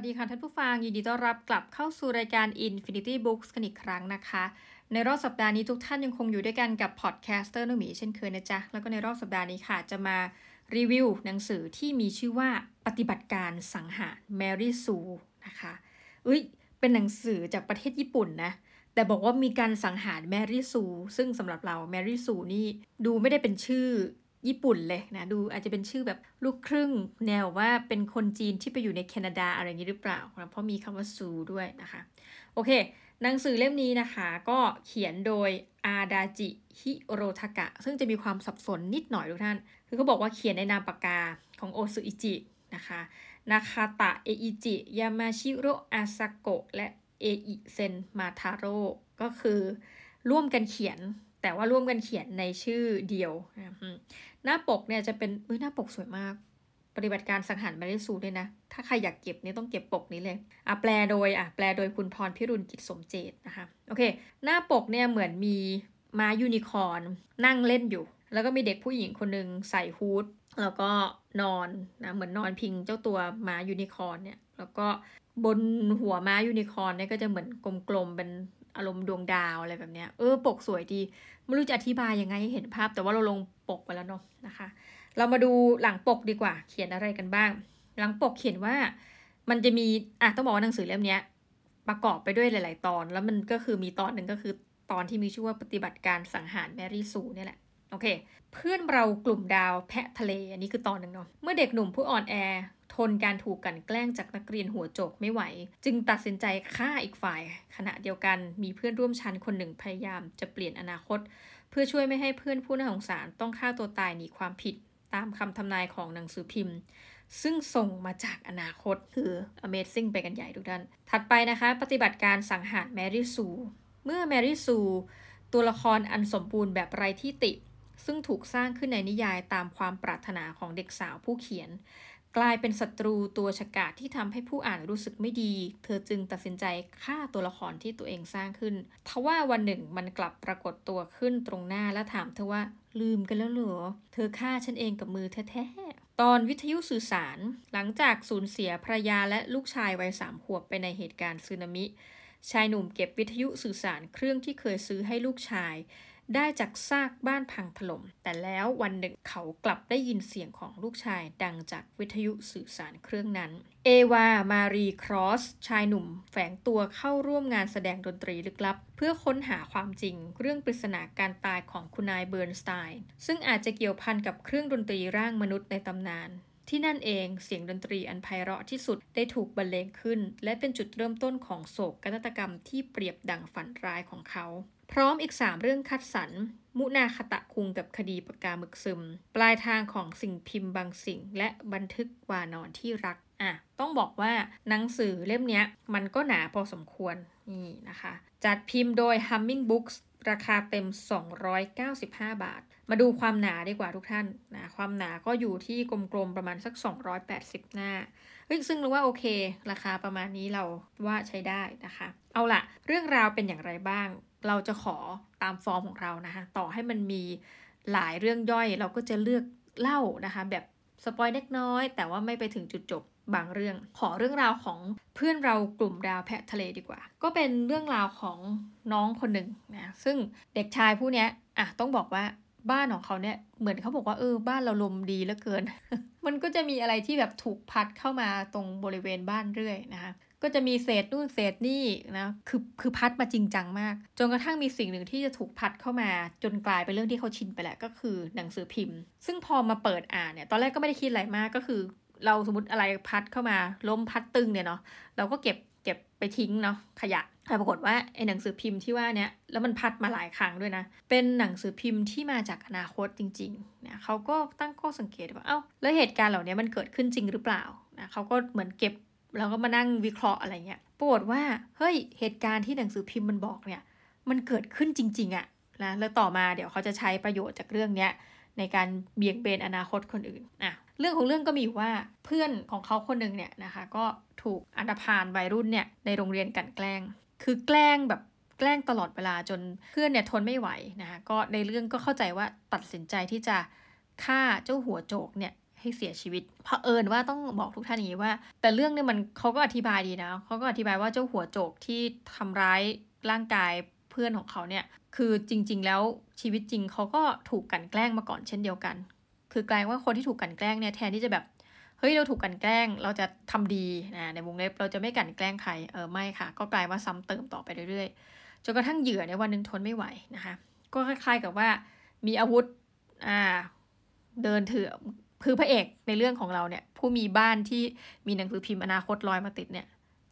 สวัสดีค่ะท่านผู้ฟัง ยินดีต้อนรับกลับเข้าสู่รายการ Infinity Books กันอีกครั้งนะคะ ในรอบสัปดาห์นี้ทุกท่านยังคงอยู่ด้วยกันกับ podcaster นุ่มหมีเช่นเคยนะจ๊ะ แล้วก็ในรอบสัปดาห์นี้ค่ะจะมารีวิวหนังสือที่มีชื่อว่าปฏิบัติการสังหารแมรี่ซูนะคะอุ้ยเป็นหนังสือจากประเทศญี่ปุ่นนะแต่บอกว่ามีการสังหารแมรี่ซูซึ่งสำหรับเราแมรี่ซูนี่ดูไม่ได้เป็นชื่อ ญี่ปุ่นเลยนะ ดูอาจจะเป็นชื่อแบบลูกครึ่งแนวว่าเป็นคนจีนที่ไปอยู่ในแคนาดาอะไรอย่างนี้หรือเปล่านะเพราะมีคำว่าซูด้วยนะคะ โอเค หนังสือเล่มนี้นะคะก็เขียนโดยอาดาจิฮิโรทากะ ซึ่งจะมีความสับสนนิดหน่อยทุกท่าน คือเขาบอกว่าเขียนในนามปากกาของโอซุอิจินะคะนาคาตะเออิจิ ยามาชิโรอาซาโกะ และเออิเซนมาทาโร่ ก็คือร่วมกันเขียน แต่ว่าร่วมกันเขียนในชื่อเดียวนะหน้าปกเนี่ยจะเป็นอุ้ยหน้าปกสวยมาก ปฏิบัติการสังหารแมรี่ซูด้วยนะ ถ้าใครอยากเก็บนี่ต้องเก็บปกนี้เลยอะแปลโดยอะแปลโดยคุณพรพิรุณกิจสมเจตนะคะโอเค หน้าปกเนี่ยเหมือนมีม้ายูนิคอร์นนั่งเล่นอยู่ แล้วก็มีเด็กผู้หญิงคนหนึ่งใส่ hood แล้วก็นอนนะเหมือนนอนพิงเจ้าตัวม้ายูนิคอร์นเนี่ยแล้วก็บนหัวม้ายูนิคอร์นเนี่ยก็จะเหมือนกลมๆเป็น อารมณ์ดวงดาวอะไรแบบเนี้ย เออ ปกสวยดี ไม่รู้จะอธิบายยังไงให้เห็นภาพ แต่ว่าเราลงปกไปแล้วเนาะนะคะ เรามาดูหลังปกดีกว่า เขียนอะไรกันบ้าง หลังปกเขียนว่า มันจะมี อะ ต้องบอกว่าหนังสือเล่มนี้ประกอบไปด้วยหลาย ๆ ตอน แล้วมันก็คือมีตอนหนึ่งก็คือตอนที่มีชื่อว่าปฏิบัติการสังหารแมรี่ซูนี่แหละ โอเค เพื่อนเรากลุ่มดาวแพะทะเล อันนี้คือตอนหนึ่งเนาะ เมื่อเด็กหนุ่มผู้อ่อนแอ นการถูกกันแกล้งจากนักเรียนหัวโจกไม่ไหว จึงตัดสินใจฆ่าอีกฝ่าย ขณะเดียวกันมีเพื่อนร่วมชั้นคนหนึ่งพยายามจะเปลี่ยนอนาคต เพื่อช่วยไม่ให้เพื่อนผู้น่าสงสารต้องฆ่าตัวตายหนีความผิดตามคำทำนายของหนังสือพิมพ์ ซึ่งส่งมาจากอนาคตคือ Amazing ไปกันใหญ่ทุกท่าน ถัดไปนะคะ ปฏิบัติการสังหารแมรี่ซู เมื่อแมรี่ซู ตัวละครอันสมบูรณ์แบบไร้ที่ติ ซึ่งถูกสร้างขึ้นในนิยายตามความปรารถนาของเด็กสาวผู้เขียน กลายเป็นศัตรูตัวฉกาจที่ทำให้ผู้อ่านรู้สึกไม่ดี เธอจึงตัดสินใจฆ่าตัวละครที่ตัวเองสร้างขึ้น ทว่าวันหนึ่งมันกลับปรากฏตัวขึ้นตรงหน้าและถามเธอว่าลืมกันแล้วเหรอ เธอฆ่าฉันเองกับมือแท้ๆ ตอนวิทยุสื่อสาร หลังจากสูญเสียภรรยาและลูกชายวัยสามขวบไปในเหตุการณ์สึนามิ ชายหนุ่มเก็บวิทยุสื่อสารเครื่องที่เคยซื้อให้ลูกชาย ได้จากซากบ้านพังถล่ม แต่แล้ววันหนึ่งเขากลับได้ยินเสียงของลูกชายดังจากวิทยุสื่อสารเครื่องนั้น เอวา มารี ครอส ชายหนุ่ม แฝงตัวเข้าร่วมงานแสดงดนตรีลึกลับ เพื่อค้นหาความจริง เรื่องปริศนาการตายของคุณนายเบิร์นสไตน์ซึ่งอาจจะเกี่ยวพันกับเครื่องดนตรีร่างมนุษย์ในตำนานที่นั่นเองเสียงดนตรีอันไพเราะที่สุดได้ถูกบรรเลงขึ้น และเป็นจุดเริ่มต้นของโศกนาฏกรรมที่เปรียบดังฝันร้ายของเขา พร้อมอีก 3 เรื่องคัดสรร มุนาคตะคุงกับคดีปากกาหมึกซึม ปลายทางของสิ่งพิมพ์บางสิ่ง และบันทึกวานอนที่รัก อะ ต้องบอกว่าหนังสือเล่มนี้มันก็หนาพอสมควร นี่นะคะ จัดพิมพ์โดย Humming Books ราคาเต็ม 295 บาท มาดูความหนาดีกว่าทุกท่านนะ ความหนาก็อยู่ที่กลมๆประมาณสัก 280 หน้าเฮ้ยซึ่งรู้ว่าโอเค ราคาประมาณนี้เราว่าใช้ได้นะคะ เอาละเรื่องราวเป็นอย่างไรบ้าง เราจะขอตามฟอร์มของเรานะคะต่อให้มันมีหลายเรื่องย่อยเราก็จะเลือกเล่านะคะแบบสปอยเล็กน้อย แต่ว่าไม่ไปถึงจุดจบบางเรื่อง ขอเรื่องราวของเพื่อนเรากลุ่มดาวแพะทะเลดีกว่า ก็เป็นเรื่องราวของน้องคนหนึ่งนะซึ่งเด็กชายผู้นี้อะต้องบอกว่าบ้านของเขาเนี่ยเหมือนเขาบอกว่าเออบ้านเราลมดีเหลือเกิน มันก็จะมีอะไรที่แบบถูกพัดเข้ามาตรงบริเวณบ้านเรื่อยนะคะ ก็จะมีเศษนู่นเศษนี่นะคือคือพัดมาจริงจังมาก จนกระทั่งมีสิ่งหนึ่งที่จะถูกพัดเข้ามา จนกลายเป็นเรื่องที่เขาชินไปแล้วก็คือหนังสือพิมพ์ ซึ่งพอมาเปิดอ่านเนี่ยตอนแรกก็ไม่ได้คิดอะไรมากก็คือ เราสมมติอะไรพัดเข้ามาล้มพัดตึงเนี่ยเนาะเราก็เก็บเก็บไปทิ้งเนาะขยะแต่ปรากฏว่าไอ้หนังสือพิมพ์ที่ว่าเนี่ยแล้วมันพัดมาหลายครั้งด้วยนะ เป็นหนังสือพิมพ์ที่มาจากอนาคตจริงๆเนี่ยเขาก็ตั้งข้อสังเกตว่าเอา้าแล้วเหตุการณ์เหล่านี้มันเกิดขึ้นจริงหรือเปล่านะเขาก็เหมือนเก็บ แล้วก็มานั่งวิเคราะห์อะไรเงี้ยปรากฏว่าเฮ้ยเหตุการณ์ที่หนังสือพิมพ์มันบอกเนี่ย มันเกิดขึ้นจริง ๆอะนะแล้วต่อมาเดี๋ยวเขาจะใช้ประโยชน์จากเรื่องเนี้ยในการเบี่ยงเบนอนาคตคนอื่นอะเรื่องของเรื่องก็มีว่าเพื่อนของเขาคนหนึ่งเนี่ยนะคะ ก็ถูกอันดพานวัยรุ่นเนี่ยในโรงเรียนกันแกล้ง คือแกล้งแบบแกล้งตลอดเวลาจนเพื่อนเนี่ยทนไม่ไหวนะคะก็ในเรื่องก็เข้าใจว่าตัดสินใจที่จะฆ่าเจ้าหัวโจกเนี่ย ให้เสียชีวิตเผอิญว่าต้องบอกทุกท่านอย่างนี้ว่า แต่เรื่องเนี่ยมันเขาก็อธิบายดีนะเขาก็อธิบายว่าเจ้าหัวโจกที่ทำร้ายร่างกายเพื่อนของเขาเนี่ย คือจริง ๆ แล้วชีวิตจริงเขาก็ถูกกันแกล้งมาก่อนเช่นเดียวกัน คือกลายว่าคนที่ถูกกันแกล้งเนี่ยแทนที่จะแบบเฮ้ยเราถูกกันแกล้งเราจะทำดีนะในวงเล็บเราจะไม่กันแกล้งใครเออไม่ค่ะ ก็กลายว่าซ้ำเติมต่อไปเรื่อยๆจนกระทั่งเหยื่อในวันหนึ่งทนไม่ไหวนะคะ ก็คล้ายๆกับว่ามีอาวุธอ่าเดินถือ คือพระเอกในเรื่องของเราเนี่ย ผู้มีบ้านที่มีหนังสือพิมพ์อนาคตลอยมาติดเนี่ย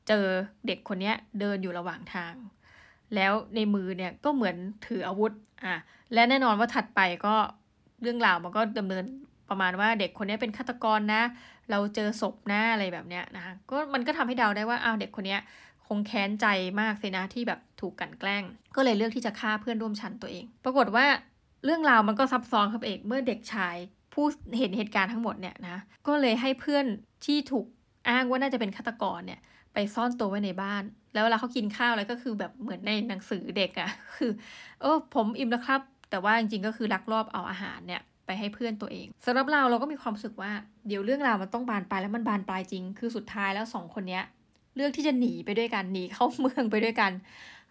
เจอเด็กคนนี้เดินอยู่ระหว่างทาง แล้วในมือเนี่ยก็เหมือนถืออาวุธอะและแน่นอนว่าถัดไปก็เรื่องราวมันก็ดำเนินประมาณว่าเด็กคนนี้เป็นฆาตกรนะ เราเจอศพหนะอะไรแบบเนี้ยนะคะก็มันก็ทำให้เดาได้ว่าอ้าวเด็กคนนี้คงแค้นใจมากเสินะที่แบบถูกกันแกล้ง ก็เลยเลือกที่จะฆ่าเพื่อนร่วมชั้นตัวเอง ปรากฏว่าเรื่องราวมันก็ซับซ้อนครับเอกเมื่อเด็กชาย ผู้เห็นเหตุการณ์ทั้งหมดเนี่ยนะก็เลยให้เพื่อนที่ถูกอ้างว่าน่าจะเป็นฆาตกรเนี่ยไปซ่อนตัวไว้ในบ้าน แล้วเวลาเขากินข้าวอะไรก็คือแบบเหมือนในหนังสือเด็กอะ่ะคือเออผมอิ่มแล้วครับ แต่ว่าจริงๆก็คือลักลอบเอาอาหารเนี่ยไปให้เพื่อนตัวเองสำหรับเราเราก็มีความรู้สึกว่าเดี๋ยวเรื่องราวมันต้องบานปลายแล้วมันบานปลายจริง คือสุดท้ายแล้วสองคนเนี้ยเลือกที่จะหนีไปด้วยกันหนีเข้าเมืองไปด้วยกัน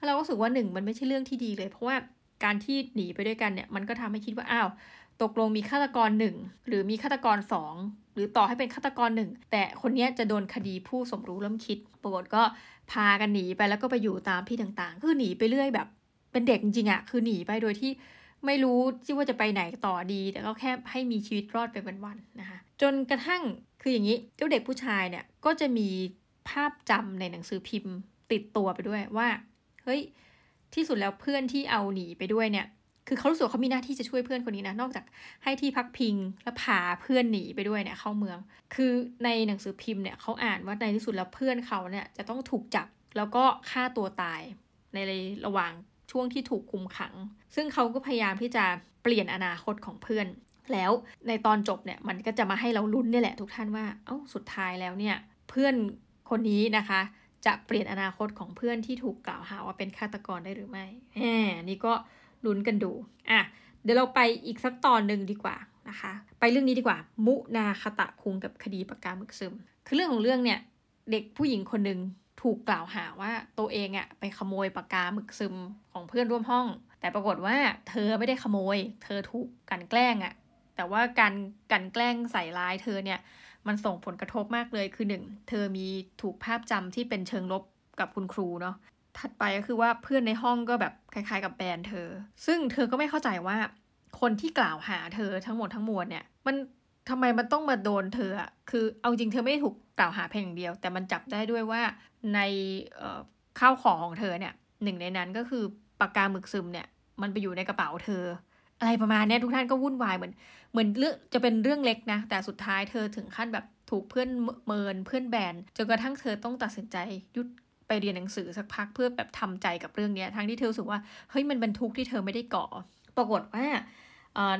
เราก็รู้สึกว่าหนึ่งมันไม่ใช่เรื่องที่ดีเลย เพราะว่าการที่หนีไปด้วยกันเนี่ยมันก็ทำให้คิดว่าอ้าว ตกลงมีฆาตกรหนึ่งหรือมีฆาตกรสองหรือต่อให้เป็นฆาตกรหนึ่งแต่คนนี้จะโดนคดีผู้สมรู้ร่วมคิดปรากฏก็พากันหนีไปแล้วก็ไปอยู่ตามที่ต่างๆ คือหนีไปเรื่อยแบบ เป็นเด็กจริงๆอะคือหนีไปโดยที่ไม่รู้ที่ว่าจะไปไหนต่อดี แต่ก็แค่ให้มีชีวิตรอดไปวันๆนะคะจนกระทั่งคืออย่างนี้เจ้าเด็กผู้ชายเนี่ยก็จะมีภาพจำในหนังสือพิมพ์ติดตัวไปด้วยว่า เฮ้ยที่สุดแล้วเพื่อนที่เอาหนีไปด้วยเนี่ย คือเขารู้สึกเขามีหน้าที่จะช่วยเพื่อนคนนี้นะ นอกจากให้ที่พักพิงและพาเพื่อนหนีไปด้วยเนี่ยเข้าเมือง คือในหนังสือพิมพ์เนี่ยเขาอ่านว่าในที่สุดแล้วเพื่อนเขาเนี่ยจะต้องถูกจับแล้วก็ฆ่าตัวตายในระหว่างช่วงที่ถูกคุมขัง ซึ่งเขาก็พยายามที่จะเปลี่ยนอนาคตของเพื่อน แล้วในตอนจบเนี่ยมันก็จะมาให้เราลุ้นนี่แหละทุกท่านว่า เอ้าสุดท้ายแล้วเนี่ยเพื่อนคนนี้นะคะ จะเปลี่ยนอนาคตของเพื่อนที่ถูกกล่าวหาว่าเป็นฆาตกรได้หรือไม่แหมนี่ก็ ลุ้นกันดูอะเดี๋ยวเราไปอีกสักตอนหนึ่งดีกว่านะคะ ไปเรื่องนี้ดีกว่า มุนาคตะคุงกับคดีปากกาหมึกซึม คือเรื่องของเรื่องเนี่ยเด็กผู้หญิงคนหนึ่งถูกกล่าวหาว่าตัวเองอะไปขโมยปากกาหมึกซึมของเพื่อนร่วมห้อง แต่ปรากฏว่าเธอไม่ได้ขโมย เธอถูกกันแกล้งอะแต่ว่าการกันแกล้งใส่ร้ายเธอเนี่ยมันส่งผลกระทบมากเลยคือหนึ่งเธอมีถูกภาพจำที่เป็นเชิงลบกับคุณครูเนาะ ถัดไปก็คือว่าเพื่อนในห้องก็แบบคล้ายๆ กับแบรนเธอ ซึ่งเธอก็ไม่เข้าใจว่าคนที่กล่าวหาเธอทั้งหมดทั้งมวลเนี่ย มันทำไมมันต้องมาโดนเธออะคือเอาจริงเธอไม่ได้ถูกกล่าวหาเพียงอย่างเดียว แต่มันจับได้ด้วยว่าในข้าวของของเธอเนี่ยหนึ่งในนั้นก็คือปากกาหมึกซึมเนี่ยมันไปอยู่ในกระเป๋าเธอ อะไรประมาณนี้ทุกท่านก็วุ่นวายเหมือนเหมือนเรื่องจะเป็นเรื่องเล็กนะ แต่สุดท้ายเธอถึงขั้นแบบถูกเพื่อนเมินเพื่อนแบนจนกระทั่งเธอต้องตัดสินใจยุด ไปเรียนหนังสือสักพักเพื่อแบบทำใจกับเรื่องนี้ทั้งที่เธอรู้สึกว่าเฮ้ยมันบรรทุกที่เธอไม่ได้ก่อ ปรากฏว่า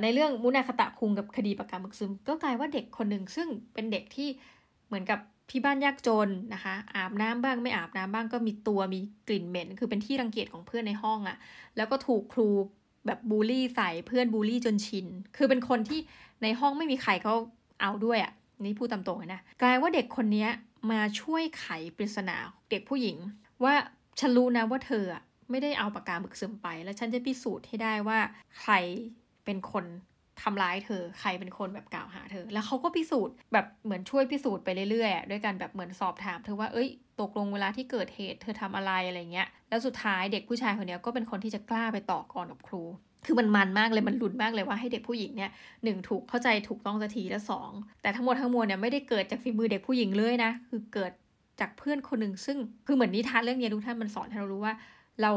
ในเรื่องมุนาคตะคุงกับคดีปากกาหมึกซึม ก็กลายว่าเด็กคนหนึ่งซึ่งเป็นเด็กที่เหมือนกับพี่บ้านยากจนนะคะ อาบน้ำบ้างไม่อาบน้ำบ้างก็มีตัวมีกลิ่นเหม็น คือเป็นที่รังเกียจของเพื่อนในห้องอะ่ะ แล้วก็ถูกครูแบบบูลลี่ใส่เพื่อนบูลลี่จนชิน คือเป็นคนที่ในห้องไม่มีใครเขาเอาด้วยอะ่ะนี่พูดตามตรงนะกลายว่าเด็กคนนี้ มาช่วยไขปริศนาเด็กผู้หญิง ว่าฉันรู้นะว่าเธอไม่ได้เอาปากกาหมึกซึมไป แล้วฉันจะพิสูจน์ให้ได้ว่าใครเป็นคนทำร้ายเธอ ใครเป็นคนแบบกล่าวหาเธอ แล้วเขาก็พิสูจน์แบบเหมือนช่วยพิสูจน์ไปเรื่อยๆด้วยกันแบบเหมือนสอบถามเธอว่า เอ้ย ตกลงเวลาที่เกิดเหตุเธอทำอะไรอะไรเงี้ย แล้วสุดท้ายเด็กผู้ชายคนนี้ก็เป็นคนที่จะกล้าไปต่อกรกับครู คือมันมันมากเลยมันหลุดมากเลยว่าให้เด็กผู้หญิงเนี่ยหนึ่งถูกเข้าใจถูกต้องสักทีและสองแต่ทั้งหมดทั้งมวลเนี่ยไม่ได้เกิดจากฝีมือเด็กผู้หญิงเลยนะคือเกิดจากเพื่อนคนหนึ่งซึ่งคือเหมือนนิทานเรื่องนี้ทุกท่านมันสอนให้เรารู้ว่า เรา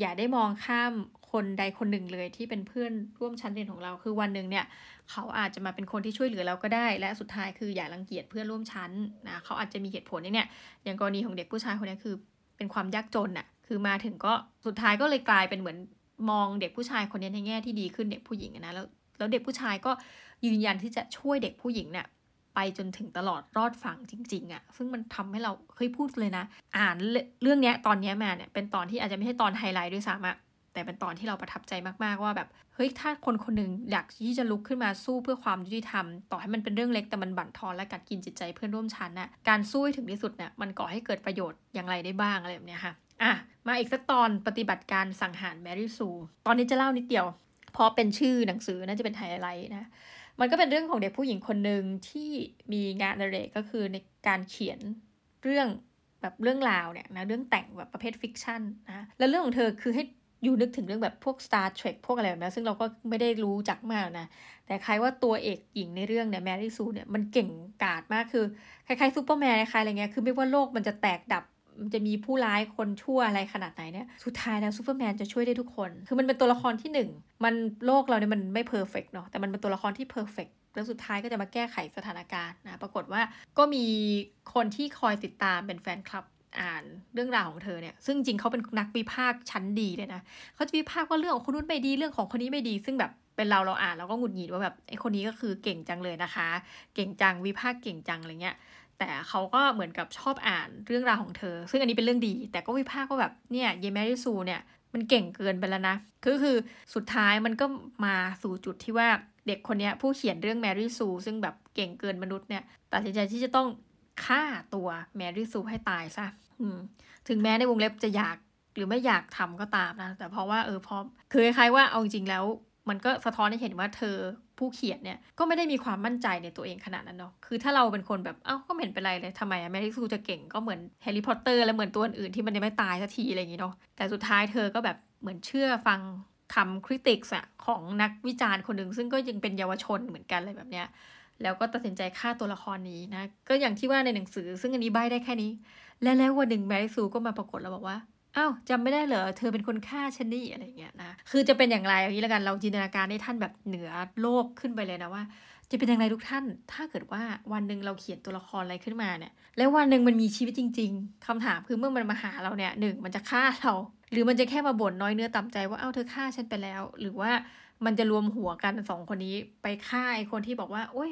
อย่าได้มองข้ามคนใดคนหนึ่งเลยที่เป็นเพื่อนร่วมชั้นเรียนของเรา คือวันหนึ่งเนี่ย เขาอาจจะมาเป็นคนที่ช่วยเหลือเราก็ได้ และสุดท้ายคืออย่ารังเกียจเพื่อนร่วมชั้นนะเขาอาจจะมีเหตุผลเนี่ยอย่างกรณีของเด็กผู้ชายคนนี้คือเป็นความยากจนน่ะคือมาถึงก็สุดท้ายก็เลยกลายเป็นเหมือน มองเด็กผู้ชายคนนี้ในแง่ที่ดีขึ้นเด็กผู้หญิงนะแล้วแล้วเด็กผู้ชายก็ยืนยันที่จะช่วยเด็กผู้หญิงเนี่ยไปจนถึงตลอดรอดฝั่งจริงๆอะ่ะ ซึ่งมันทำให้เราเคยพูดเลยนะ อ่านเรื่องเนี้ยตอนเนี้ยมาเนี่ยเป็นตอนที่อาจจะไม่ใช่ตอนไฮไลท์ด้วยซ้ำอะแต่เป็นตอนที่เราประทับใจมากๆว่าแบบ เฮ้ยถ้าคนคนหนึ่งอยากที่จะลุกขึ้นมาสู้เพื่อความยุติธรรม ต่อให้มันเป็นเรื่องเล็กแต่มันบั่นทอนและกัดกินจิตใจเพื่อนร่วมชั้นน่ะการสู้ให้ถึงที่สุดเนี่ยมันก่อให้เกิดประโยชน์อย่างไรได้บ้างอะไรแบบเนี้ยค่ะอะมาอีกสักตอนปฏิบัติการสังหารแมรี่ซูตอนนี้จะเล่านิดเดียว เพราะเป็นชื่อหนังสือน่าจะเป็นไฮไลท์นะมันก็เป็นเรื่องของเด็กผู้หญิงคนหนึ่งที่มีงานอดิเรกก็คือในการเขียนเรื่องแบบเรื่องราวเนี่ยนะเรื่องแต่งแบบประเภท fiction นะแล้วเรื่องของเธอคือให้ อยู่นึกถึงเรื่องแบบพวก Star Trek พวกอะไรแบบนี้ซึ่งเราก็ไม่ได้รู้จักมากนะ แต่คล้ายว่าตัวเอกหญิงในเรื่องเนี่ยแมรี่ซูเนี่ยมันเก่งกาจมากคือคล้ายๆซูเปอร์แมนคล้ายอะไรเงี้ยคือไม่ว่าโลกมันจะแตกดับมันจะมีผู้ร้ายคนชั่วอะไรขนาดไหนเนี่ยสุดท้ายแล้วซูเปอร์แมนจะช่วยได้ทุกคน คือมันเป็นตัวละครที่หนึ่งมันโลกเราเนี่ยมันไม่ perfect เนาะแต่มันเป็นตัวละครที่ perfect แล้วสุดท้ายก็จะมาแก้ไขสถานการณ์นะปรากฏว่าก็มีคนที่คอยติดตามเป็นแฟนคลับ อ่านเรื่องราวของเธอเนี่ย ซึ่งจริงเขาเป็นนักวิพากษ์ชั้นดีเลยนะเขาจะวิพากษ์ว่าเรื่องของคนนู้นไม่ดีเรื่องของคนนี้ไม่ดี ซึ่งแบบเป็นเราเราอ่านเราก็หงุดหงิดว่าแบบไอ้คนนี้ก็คือเก่งจังเลยนะคะ เก่งจังวิพากษ์เก่งจังอะไรเงี้ย แต่เขาก็เหมือนกับชอบอ่านเรื่องราวของเธอ ซึ่งอันนี้เป็นเรื่องดี แต่ก็วิพากษ์ว่าแบบเนี่ยเยแมรี่ซูเนี่ยมันเก่งเกินไปแล้วนะก็คือสุดท้ายมันก็มาสู่จุดที่ว่าเด็กคนนี้ผู้เขียนเรื่องแมรี่ซูซึ่งแบบเก่งเกินมนุษย์เนี่ยตัดสินใจที่จะต้องฆ่าตัวแมรี่ซูให้ตายซะ ถึงแม้ในวงเล็บจะอยากหรือไม่อยากทำก็ตามนะ แต่เพราะว่าเออพอคือคล้ายๆว่าเอาจริงแล้ว มันก็สะท้อนให้เห็นว่าเธอผู้เขียนเนี่ยก็ไม่ได้มีความมั่นใจในตัวเองขนาดนั้นเนาะ คือถ้าเราเป็นคนแบบ เอ้า ก็เห็นเป็นไรเลยทำไมอะแมรี่ซูจะเก่งก็เหมือนแฮร์รี่พอตเตอร์และเหมือนตัวอื่นที่มันยังไม่ตายสักทีอะไรอย่างงี้เนาะ แต่สุดท้ายเธอก็แบบเหมือนเชื่อฟังคำคริติกส์อะของนักวิจารณ์คนหนึ่งซึ่งก็ยังเป็นเยาวชนเหมือนกันอะไรแบบเนี้ย แล้วก็ตัดสินใจฆ่าตัวละครนี้นะ ก็อย่างที่ว่าในหนังสือ ซึ่งอันนี้ใบได้แค่นี้ และแล้ววันหนึ่งแมรี่ซูก็มาปรากฏแล้วบอกว่าอ้าวจำไม่ได้เหรอ เธอเป็นคนฆ่าฉันนี่อะไรเงี้ยนะ คือจะเป็นอย่างไรอย่างนี้แล้วกัน เราจินตนาการให้ท่านแบบเหนือโลกขึ้นไปเลยนะว่า จะเป็นอย่างไรทุกท่าน ถ้าเกิดว่าวันหนึ่งเราเขียนตัวละครอะไรขึ้นมาเนี่ย แล้ววันหนึ่งมันมีชีวิตจริง ๆคำถามคือเมื่อมันมาหาเราเนี่ยหนึ่งมันจะฆ่าเรา หรือมันจะแค่มาบ่นน้อยเนื้อต่ำใจว่าเอ้าเธอฆ่าฉันไปแล้ว หรือว่า มันจะรวมหัวกันสองคนนี้ไปฆ่าไอ้คนที่บอกว่าโอ้ย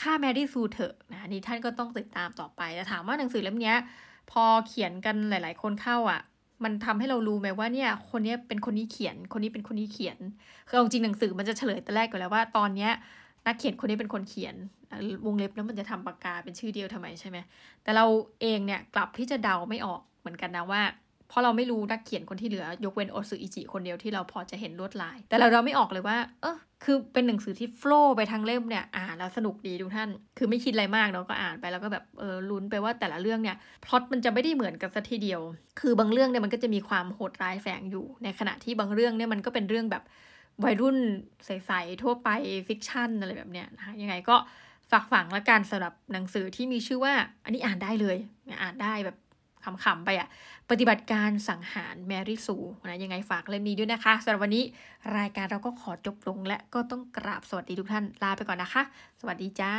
ฆ่าแมรี่ซูเถอะนะนี่ท่านก็ต้องติดตามต่อไปแต่ถามว่าหนังสือเล่มนี้พอเขียนกันหลาย ๆ คนเข้าอะ มันทำให้เรารู้ไหมว่าเนี่ยคนนี้เป็นคนนี้เขียน คนนี้เป็นคนนี้เขียนคือจริงหนังสือมันจะเฉลยแต่แรกก่อนแล้วว่าตอนเนี้ยนักเขียนคนนี้เป็นคนเขียนวงเล็บแล้วมันจะทำปากกาเป็นชื่อเดียวทำไมใช่ไหมแต่เราเองเนี่ยกลับที่จะเดาไม่ออกเหมือนกันนะว่า เพราะเราไม่รู้นักเขียนคนที่เหลือยกเว้นโอซึอิจิคนเดียวที่เราพอจะเห็นลวดลาย แต่เราเราไม่ออกเลยว่า เออคือเป็นหนังสือที่โฟล์ไปทางเล่มเนี่ยอ่านแล้วสนุกดีทุกท่าน คือไม่คิดอะไรมากเนาะก็อ่านไปแล้วก็แบบเออลุ้นไปว่าแต่ละเรื่องเนี่ยพล็อตมันจะไม่ได้เหมือนกันสัทีเดียว คือบางเรื่องเนี่ยมันก็จะมีความโหดร้ายแฝงอยู่ ในขณะที่บางเรื่องเนี่ยมันก็เป็นเรื่องแบบวัยรุ่นใสๆทั่วไปฟิกชันอะไรแบบเนี้ยนะคะยังไงก็ฝากฝังละกันสำหรับหนังสือที่มีชื่อว่า อันนี้อ่านได้เลย อ่านได้แบบ ขำๆไปอะปฏิบัติการสังหารแมรี่ซูนะยังไงฝากเล่มนี้ด้วยนะคะสำหรับวันนี้รายการเราก็ขอจบลงและก็ต้องกราบสวัสดีทุกท่านลาไปก่อนนะคะ สวัสดีจ้า